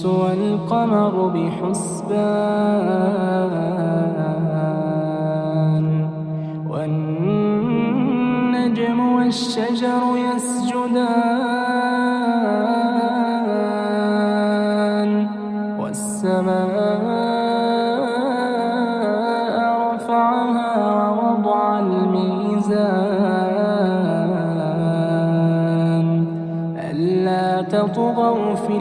الشمس والقمر بحسبان والنجم والشجر يسجدان والسماء رفعها ووضع الميزان ألا تطغوا في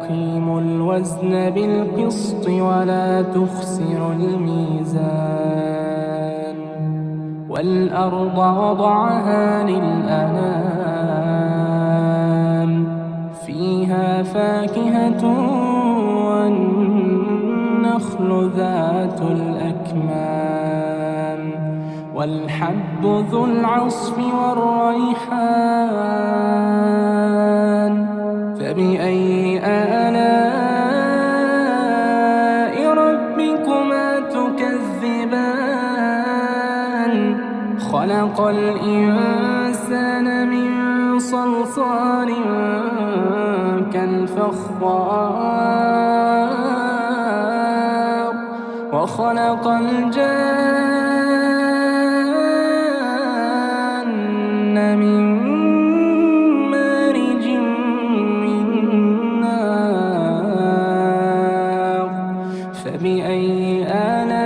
وأقيموا الوزن بالقسط ولا تخسروا الميزان. والأرض وضعها للأنام. فيها فاكهة والنخل ذات الأكمام. والحب ذو العصف والريحان. الإنسان من صلصال كالفخار وخلق الجان من مارج من نار فبأي آلاء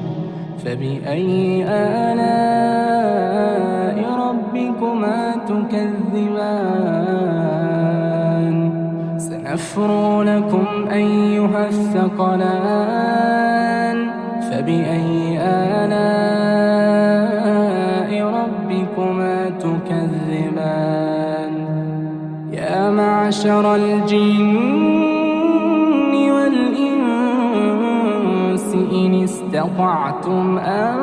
فبأي آلاء ربكما تكذبان؟ سنفرغ لكم أيها الثقلان. فبأي آلاء ربكما تكذبان؟ يا معشر الجن إن استطعتم أن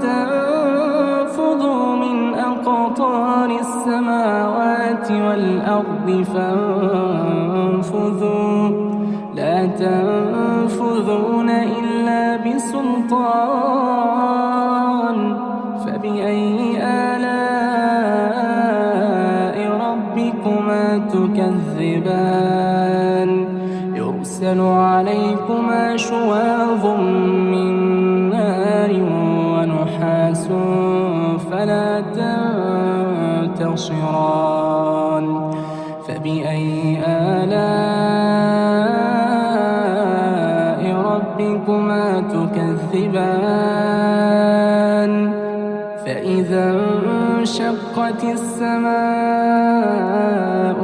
تنفذوا من أقطار السماوات والأرض فانفذوا. لا تنفذون إلا بسلطان. يرسل عليكما شواظ من نار ونحاس فلا تنتصران فبأي آلاء ربكما تكذبان فإذا انشقت السماء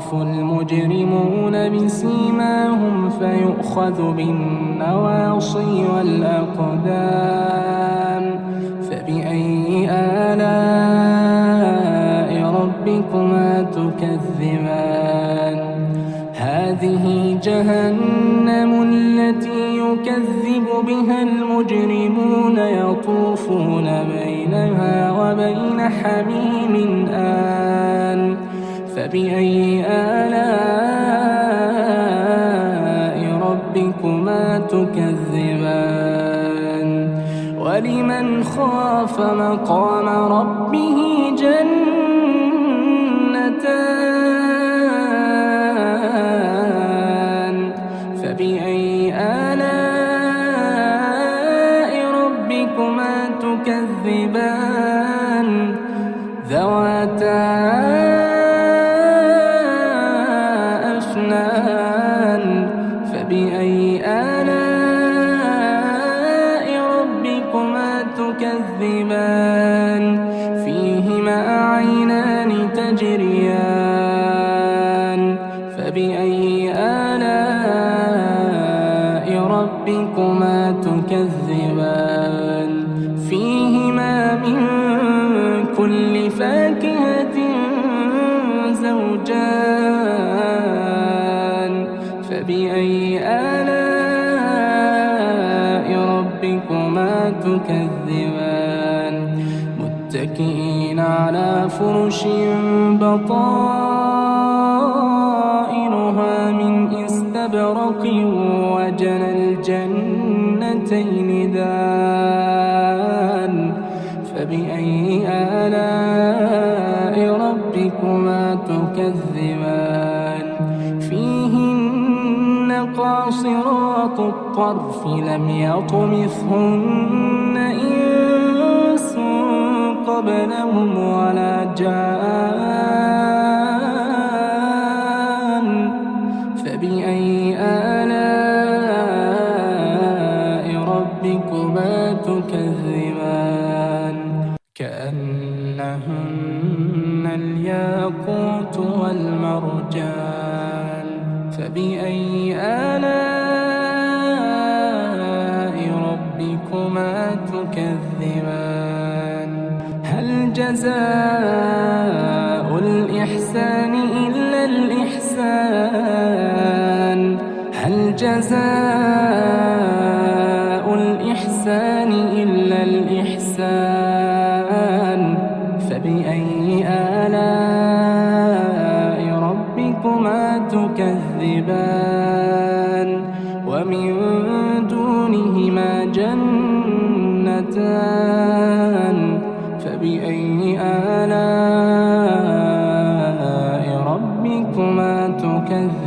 يعرف المجرمون بسيماهم فيؤخذ بالنواصي والأقدام فبأي آلاء ربكما تكذبان؟ هذه جهنم التي يكذب بها المجرمون يطوفون بينها وبين حميم آن. فبأي آلاء ربكما تكذبان ولمن خاف مقام ربه تجريان فبأي آلاء ربكما تكذبان؟ فيهما من كل فاكهة زوجان. فبأي آلاء ربكما تكذبان؟ متكئين على فرش بطائنها من استبرق وجنى الجنتين دان فبأي آلاء ربكما تكذبان؟ فيهن قاصرات الطرف لم يطمثهن قبلهم ولا جان. جزاء الإحسان إلا الإحسان. هل جزاء الإحسان إلا الإحسان؟ فبأي آلاء ربكما تكذبان؟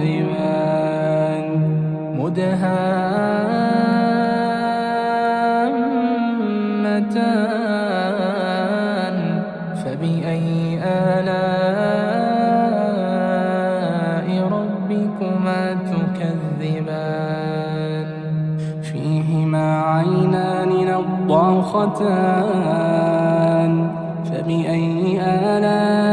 تكذبان مدهامتان فبأي آلاء ربكما تكذبان؟ فيهما عينان نضاختان فبأي آلاء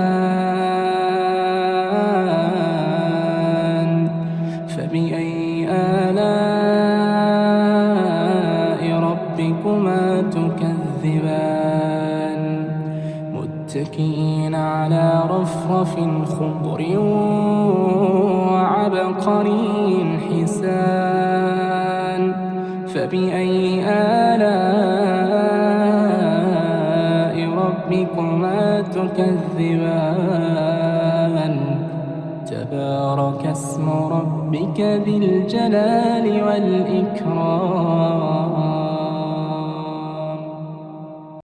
رفرف خضر وعبقري حسان. فبأي آلاء ربكما تكذبان؟ تبارك اسم ربك ذي الجلال والإكرام.